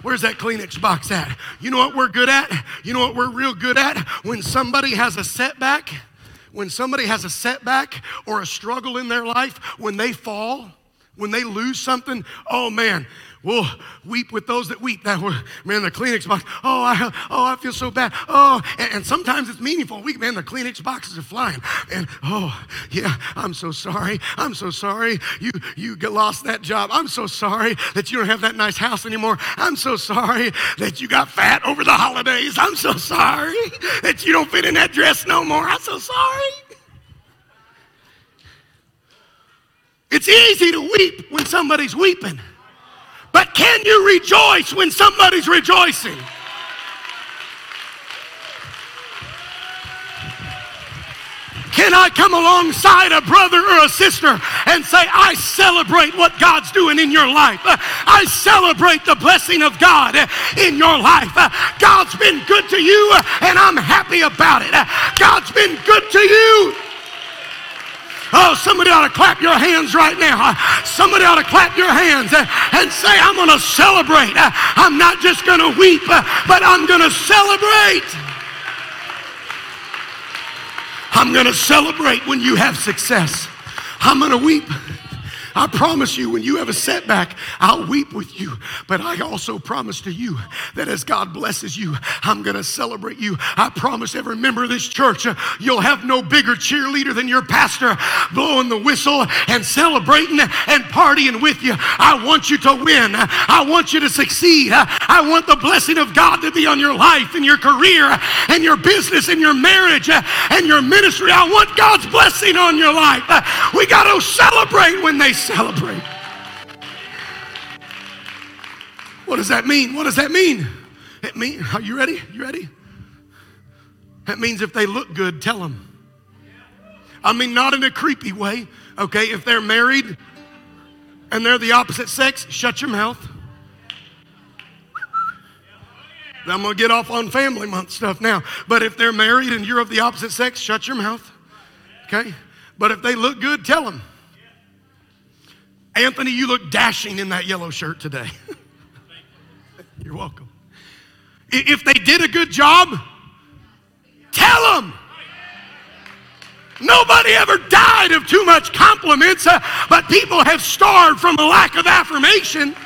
Where's that Kleenex box at? You know what we're good at? You know what we're real good at? When somebody has a setback, when somebody has a setback or a struggle in their life, when they fall, when they lose something, oh man, We'll weep with those that weep. That were, man, the Kleenex box. Oh, I, oh, I feel so bad. Oh, and, and sometimes it's meaningful. We, man, the Kleenex boxes are flying. And oh, yeah, I'm so sorry. I'm so sorry. You you lost that job. I'm so sorry that you don't have that nice house anymore. I'm so sorry that you got fat over the holidays. I'm so sorry that you don't fit in that dress no more. I'm so sorry. It's easy to weep when somebody's weeping. But can you rejoice when somebody's rejoicing? Can I come alongside a brother or a sister and say, I celebrate what God's doing in your life? I celebrate the blessing of God in your life. God's been good to you, and I'm happy about it. God's been good to you. Oh, somebody ought to clap your hands right now. Uh, somebody ought to clap your hands uh, and say, I'm going to celebrate. Uh, I'm not just going to weep, but I'm going to celebrate. I'm going to celebrate when you have success. I'm going to weep I promise you, when you have a setback, I'll weep with you. But I also promise to you that as God blesses you, I'm going to celebrate you. I promise every member of this church, uh, you'll have no bigger cheerleader than your pastor blowing the whistle and celebrating and partying with you. I want you to win. I want you to succeed. I want the blessing of God to be on your life and your career and your business and your marriage and your ministry. I want God's blessing on your life. We got to celebrate when they celebrate. What does that mean? What does that mean? It mean, are you ready? You ready? That means if they look good, tell them. I mean, not in a creepy way, okay? If they're married and they're the opposite sex, shut your mouth. I'm gonna get off on family month stuff now. But if they're married and you're of the opposite sex, shut your mouth. Okay? But if they look good, tell them. Anthony, you look dashing in that yellow shirt today. You're welcome. If they did a good job, tell them. Nobody ever died of too much compliments, uh, but people have starved from a lack of affirmation.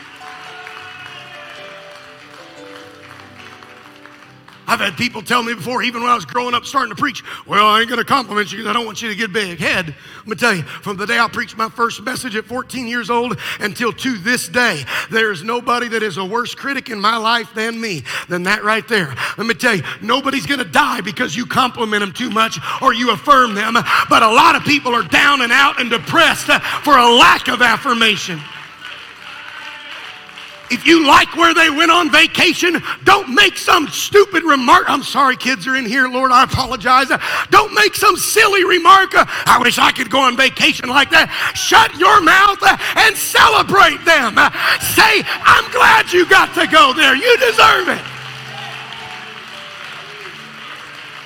I've had people tell me before, even when I was growing up starting to preach, well, I ain't going to compliment you because I don't want you to get big head. I'm going to tell you, from the day I preached my first message at 14 years old until to this day, there's nobody that is a worse critic in my life than me, than that right there. Let me tell you, nobody's going to die because you compliment them too much or you affirm them, but a lot of people are down and out and depressed for a lack of affirmation. If you like where they went on vacation, don't make some stupid remark. I'm sorry, kids are in here, Lord, I apologize. Don't make some silly remark. I wish I could go on vacation like that. Shut your mouth and celebrate them. Say, I'm glad you got to go there. You deserve it.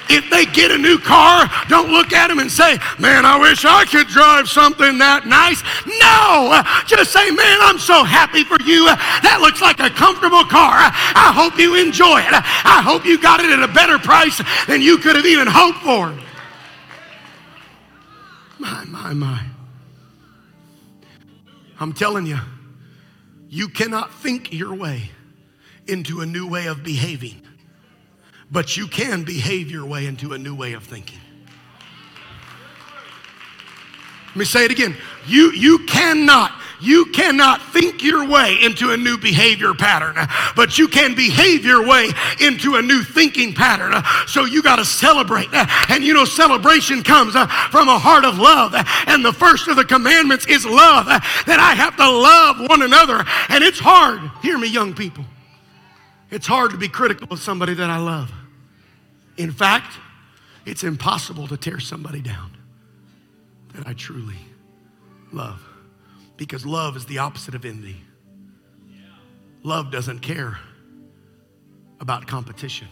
If they get a new car, don't look at them and say, Man, I wish I could drive something that nice. No, just say, Man, I'm so happy for you. That looks like a comfortable car. I hope you enjoy it. I hope you got it at a better price than you could have even hoped for. My, my, my. I'm telling you, you cannot think your way into a new way of behaving but you can behave your way into a new way of thinking. Let me say it again. You, you cannot, you cannot think your way into a new behavior pattern, but you can behave your way into a new thinking pattern. So you got to celebrate. And you know, celebration comes uh, from a heart of love. And the first of the commandments is love, uh, that I have to love one another. And it's hard. Hear me, young people. It's hard to be critical of somebody that I love. In fact, it's impossible to tear somebody down that I truly love because love is the opposite of envy. Love doesn't care about competition.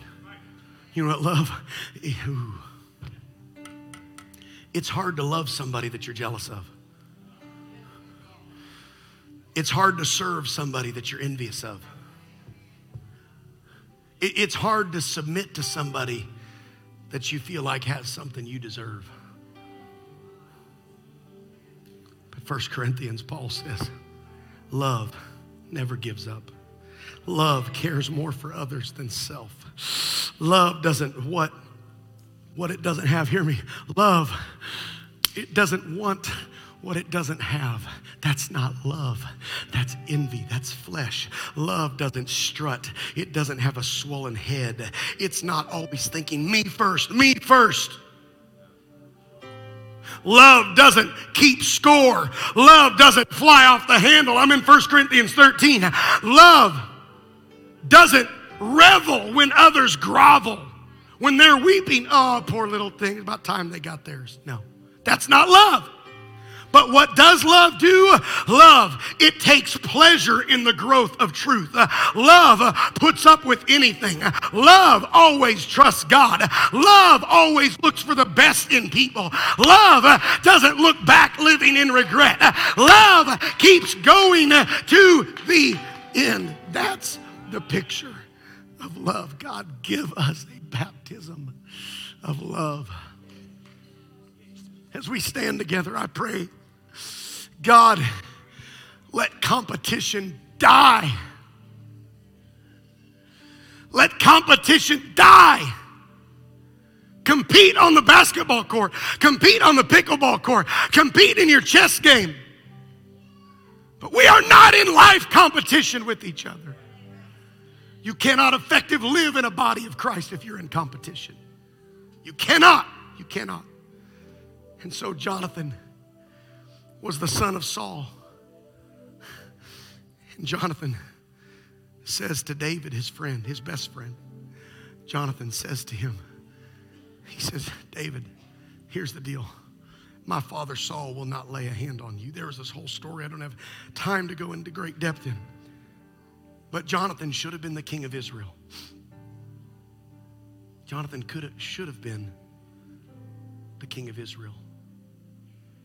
You know what love? It's hard to love somebody that you're jealous of. It's hard to serve somebody that you're envious of. It's hard to submit to somebody that you feel like has something you deserve. But 1 Corinthians, Paul says, love never gives up. Love cares more for others than self. Love doesn't what what it doesn't have. Hear me. Love it doesn't want what it doesn't have. That's not love. That's envy. That's flesh. Love doesn't strut. It doesn't have a swollen head. It's not always thinking, me first, me first. Love doesn't keep score. Love doesn't fly off the handle. I'm in 1 Corinthians 13. Love doesn't revel when others grovel. When they're weeping, oh, poor little thing, about time they got theirs. No, that's not love. But what does love do? Love, it takes pleasure in the growth of truth. Love puts up with anything. Love always trusts God. Love always looks for the best in people. Love doesn't look back living in regret. Love keeps going to the end. That's the picture of love. God, give us a baptism of love. As we stand together, I pray God, let competition die. Let competition die. Compete on the basketball court. Compete on the pickleball court. Compete in your chess game. But we are not in life competition with each other. You cannot effectively live in a body of Christ if you're in competition. You cannot. You cannot. And so, Jonathan was the son of Saul. And Jonathan says to David, his friend, his best friend, Jonathan says to him, he says, David, here's the deal. My father Saul will not lay a hand on you. There was this whole story I don't have time to go into great depth in. But Jonathan should have been the king of Israel. Jonathan could have, should have been the king of Israel.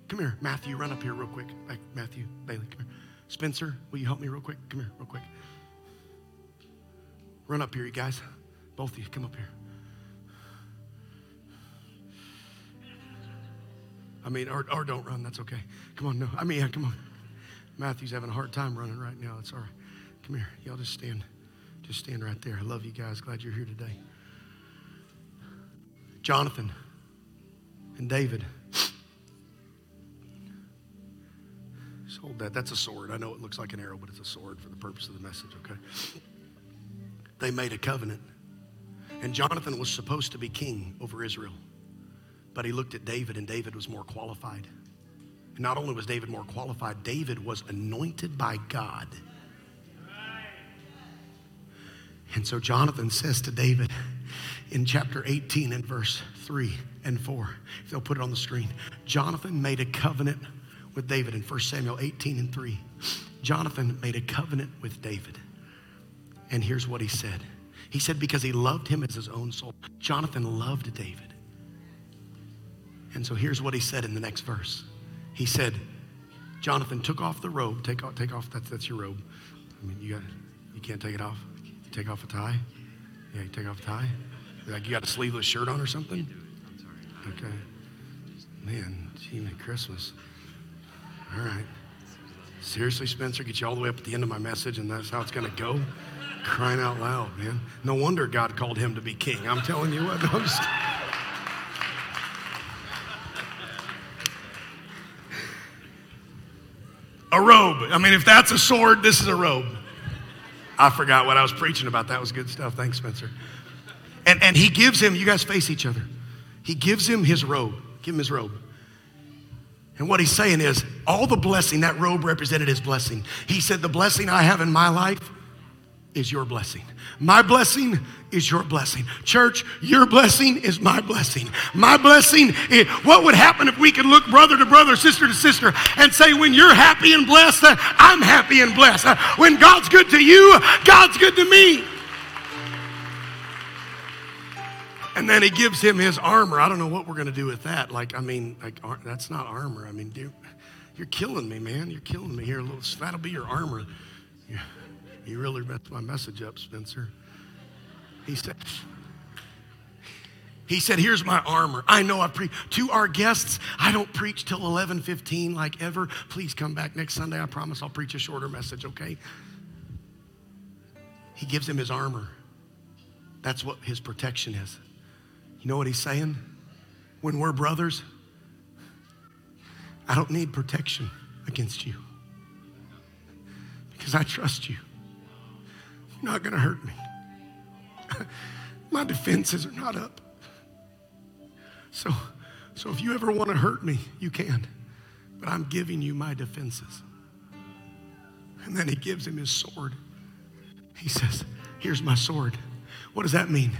Come here, Matthew, run up here real quick. Back, Matthew, Bailey, come here. Spencer, will you help me real quick? Come here, real quick. Run up here, you guys. Both of you, come up here. I mean, or, or don't run, that's okay. Come on, no. I mean, yeah, come on. Matthew's having a hard time running right now. It's all right. Come here. Y'all just stand. Just stand right there. I love you guys. Glad you're here today. Jonathan and David. Just hold that. That's a sword. I know it looks like an arrow, but it's a sword for the purpose of the message, okay? They made a covenant. And Jonathan was supposed to be king over Israel. But he looked at David, and David was more qualified. And not only was David more qualified, David was anointed by God. And so Jonathan says to David in chapter 18 and verse 3 and 4, if they'll put it on the screen, Jonathan made a covenant with David in 1 Samuel 18 and 3. Jonathan made a covenant with David. And here's what he said He said, because he loved him as his own soul. Jonathan loved David. And so here's what he said in the next verse. He said, Jonathan took off the robe. Take off, take off, that's, that's your robe. I mean, you got, you can't take it off. You take off a tie. Yeah, you take off a tie. Like you got a sleeveless shirt on or something? Okay. Man, gee, Christmas. All right. Seriously, Spencer, get you all the way up at the end of my message, and that's how it's going to go? Crying out loud, man. No wonder God called him to be king. I'm telling you what. I'm just, a robe. I mean, if that's a sword, this is a robe. I forgot what I was preaching about. That was good stuff. Thanks, Spencer. And, and he gives him, you guys face each other. He gives him his robe. Give him his robe. And what he's saying is, all the blessing, that robe represented his blessing. He said, The blessing I have in my life is your blessing. My blessing is your blessing. Church, your blessing is my blessing. My blessing is what would happen if we could look brother to brother, sister to sister, and say, when you're happy and blessed, uh, I'm happy and blessed. Uh, when God's good to you, God's good to me. And then he gives him his armor. I don't know what we're going to do with that. Like, I mean, like that's not armor. I mean, dude, you're killing me, man. You're killing me here. Little, That'll be your armor. Yeah. You really messed my message up, Spencer. He said, he said, here's my armor. I know I preach. To our guests, I don't preach till 11:15 like ever. Please come back next Sunday. I promise I'll preach a shorter message, okay? He gives him his armor. That's what his protection is. You know what he's saying? When we're brothers, I don't need protection against you because I trust you. You're not going to hurt me. My defenses are not up. So, so if you ever want to hurt me, you can. But I'm giving you my defenses. And then he gives him his sword. He says, Here's my sword. What does that mean?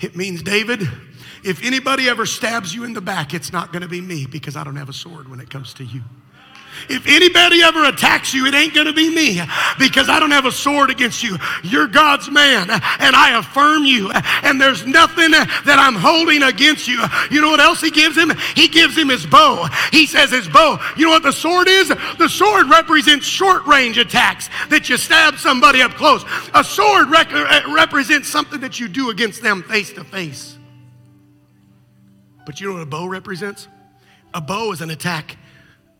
It means, David, if anybody ever stabs you in the back, it's not going to be me because I don't have a sword when it comes to you. If anybody ever attacks you, it ain't going to be me because I don't have a sword against you. You're God's man, and I affirm you, and there's nothing that I'm holding against you. You know what else he gives him? He gives him his bow. He says his bow. You know what the sword is? The sword represents short range attacks that you stab somebody up close. A sword rec- uh, represents something that you do against them face to face. But you know what a bow represents? A bow is an attack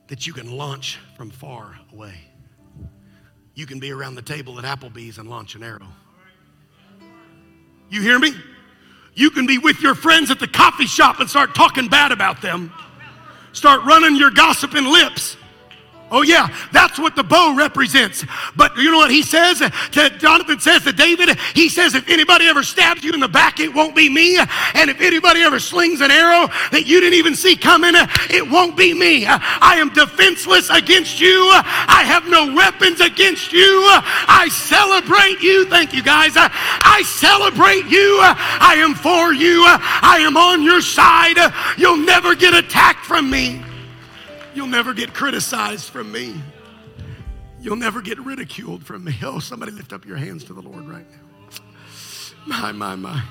that you can launch from far away. You can be around the table at Applebee's and launch an arrow. You hear me? You can be with your friends at the coffee shop and start talking bad about them. Start running your gossiping lips Oh, yeah, that's what the bow represents. But you know what he says? To Jonathan says to David, he says, if anybody ever stabs you in the back, it won't be me. And if anybody ever slings an arrow that you didn't even see coming, it won't be me. I am defenseless against you. I have no weapons against you. I celebrate you. Thank you, guys. I celebrate you. I am for you. I am on your side. You'll never get attacked from me. You'll never get criticized from me. You'll never get ridiculed from me. Oh, somebody lift up your hands to the Lord right now. My, my, my.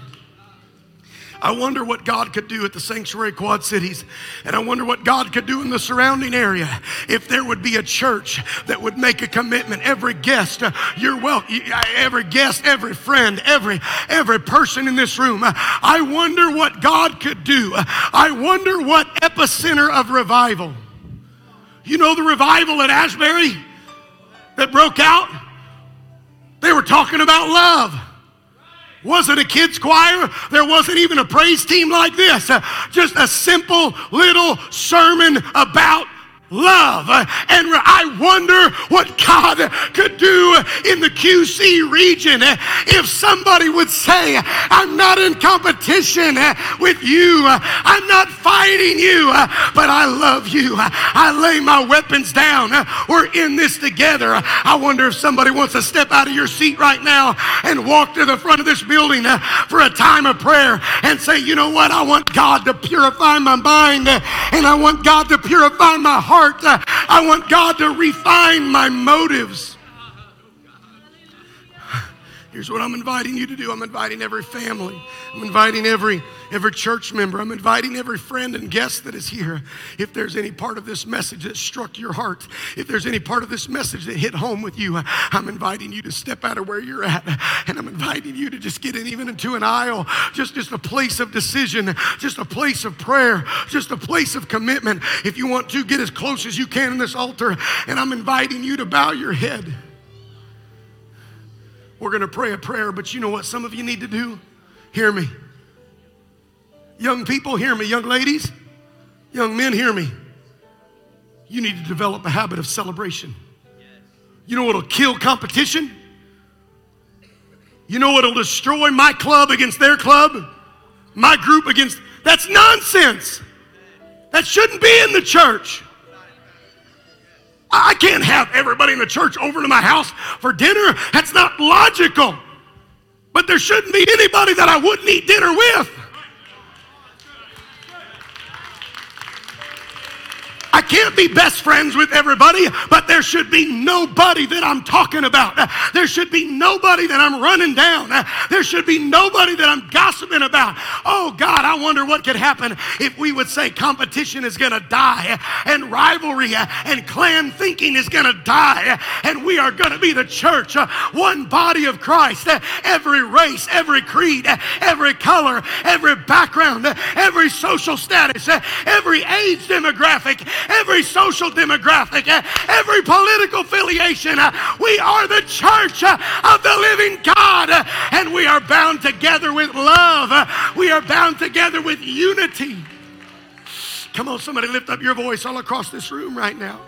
I wonder what God could do at the sanctuary quad cities. And I wonder what God could do in the surrounding area if there would be a church that would make a commitment. Every guest, uh, you're welcome. Every guest, every friend, every every person in this room. Uh, I wonder what God could do. Uh, I wonder what epicenter of revival. You know the revival at Asbury that broke out? They were talking about love. Wasn't a kids choir. There wasn't even a praise team like this. Just a simple little sermon about love. And I wonder what God could do in the QC region if somebody would say, I'm not in competition with you. I'm not fighting you, but I love you. I lay my weapons down. We're in this together. I wonder if somebody wants to step out of your seat right now and walk to the front of this building for a time of prayer and say, you know what? I want God to purify my mind and I want God to purify my heart heart. I want God to refine my motives. Here's what I'm inviting you to do. I'm inviting every family. I'm inviting every every church member. I'm inviting every friend and guest that is here. If there's any part of this message that struck your heart, if there's any part of this message that hit home with you, I'm inviting you to step out of where you're at. And I'm inviting you to just get in even into an aisle, just, just a place of decision, just a place of prayer, just a place of commitment. If you want to, get as close as you can in this altar. And I'm inviting you to bow your head. We're going to pray a prayer, but you know what some of you need to do? Hear me. Young people, hear me. Young ladies, young men, hear me. You need to develop a habit of celebration. You know what'll kill competition? You know what'll destroy my club against their club? My group against. That's nonsense. That shouldn't be in the church. I can't have everybody in the church over to my house for dinner. That's not logical. But there shouldn't be anybody that I wouldn't eat dinner with. I can't be best friends with everybody, but there should be nobody that I'm talking about. There should be nobody that I'm running down. There should be nobody that I'm gossiping about. Oh God, I wonder what could happen if we would say competition is going to die and rivalry and clan thinking is going to die and we are going to be the church, one body of Christ. Every race, every creed, every color, every background, every social status, every age demographic, every social demographic, eh, every political affiliation. Eh, we are the church eh, of the living God, and we are bound together with love. We are bound together with unity. Come on, somebody lift up your voice all across this room right now.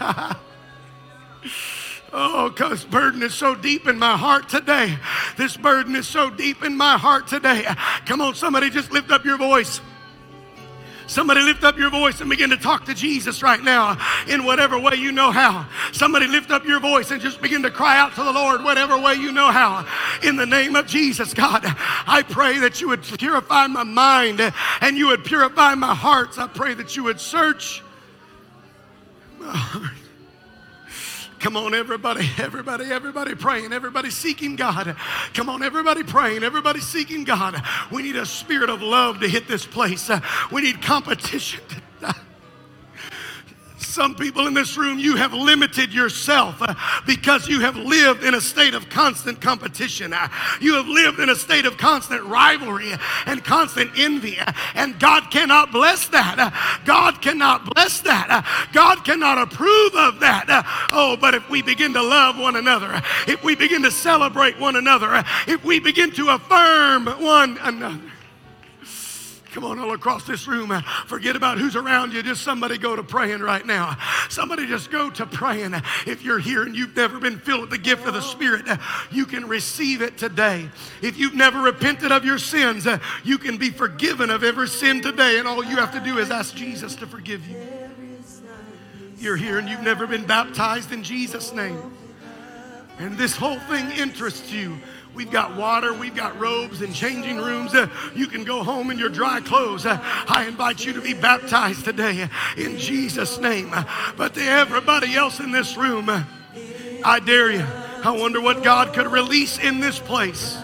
Oh, because burden is so deep in my heart today. This burden is so deep in my heart today. Come on, somebody just lift up your voice. Somebody lift up your voice and begin to talk to Jesus right now in whatever way you know how. Somebody lift up your voice and just begin to cry out to the Lord whatever way you know how. In the name of Jesus, God, I pray that you would purify my mind and you would purify my hearts. I pray that you would search my heart. Come on, everybody, everybody, everybody praying, everybody seeking God. Come on, everybody praying, everybody seeking God. We need a spirit of love to hit this place. We need competition some people in this room, you have limited yourself uh, because you have lived in a state of constant competition. Uh, you have lived in a state of constant rivalry and constant envy. Uh, and God cannot bless that. God cannot bless that. God cannot approve of that. Oh, but if we begin to love one another, if we begin to celebrate one another, if we begin to affirm one another, Come on, all across this room. Uh, forget about who's around you. Just somebody go to praying right now. Somebody just go to praying. If you're here and you've never been filled with the gift of the Spirit, uh, you can receive it today. If you've never repented of your sins, uh, you can be forgiven of every sin today. And all you have to do is ask Jesus to forgive you. You're here and you've never been baptized in Jesus' name. And this whole thing interests you. We've got water, we've got robes and changing rooms. Uh, you can go home in your dry clothes. Uh, I invite you to be baptized today in Jesus' name. But to everybody else in this room, uh, I dare you. I wonder what God could release in this place.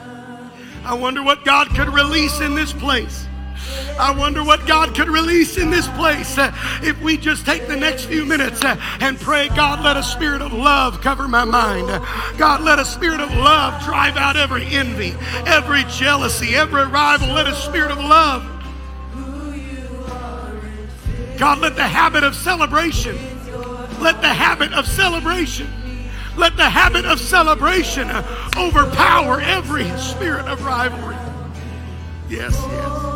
I wonder what God could release in this place. I wonder what God could release in this place uh, if we just take the next few minutes uh, and pray, God, let a spirit of love cover my mind. God, let a spirit of love drive out every envy, every jealousy, every rival. Let a spirit of love. God, let the habit of celebration, let the habit of celebration, let the habit of celebration overpower every spirit of rivalry. Yes, yes.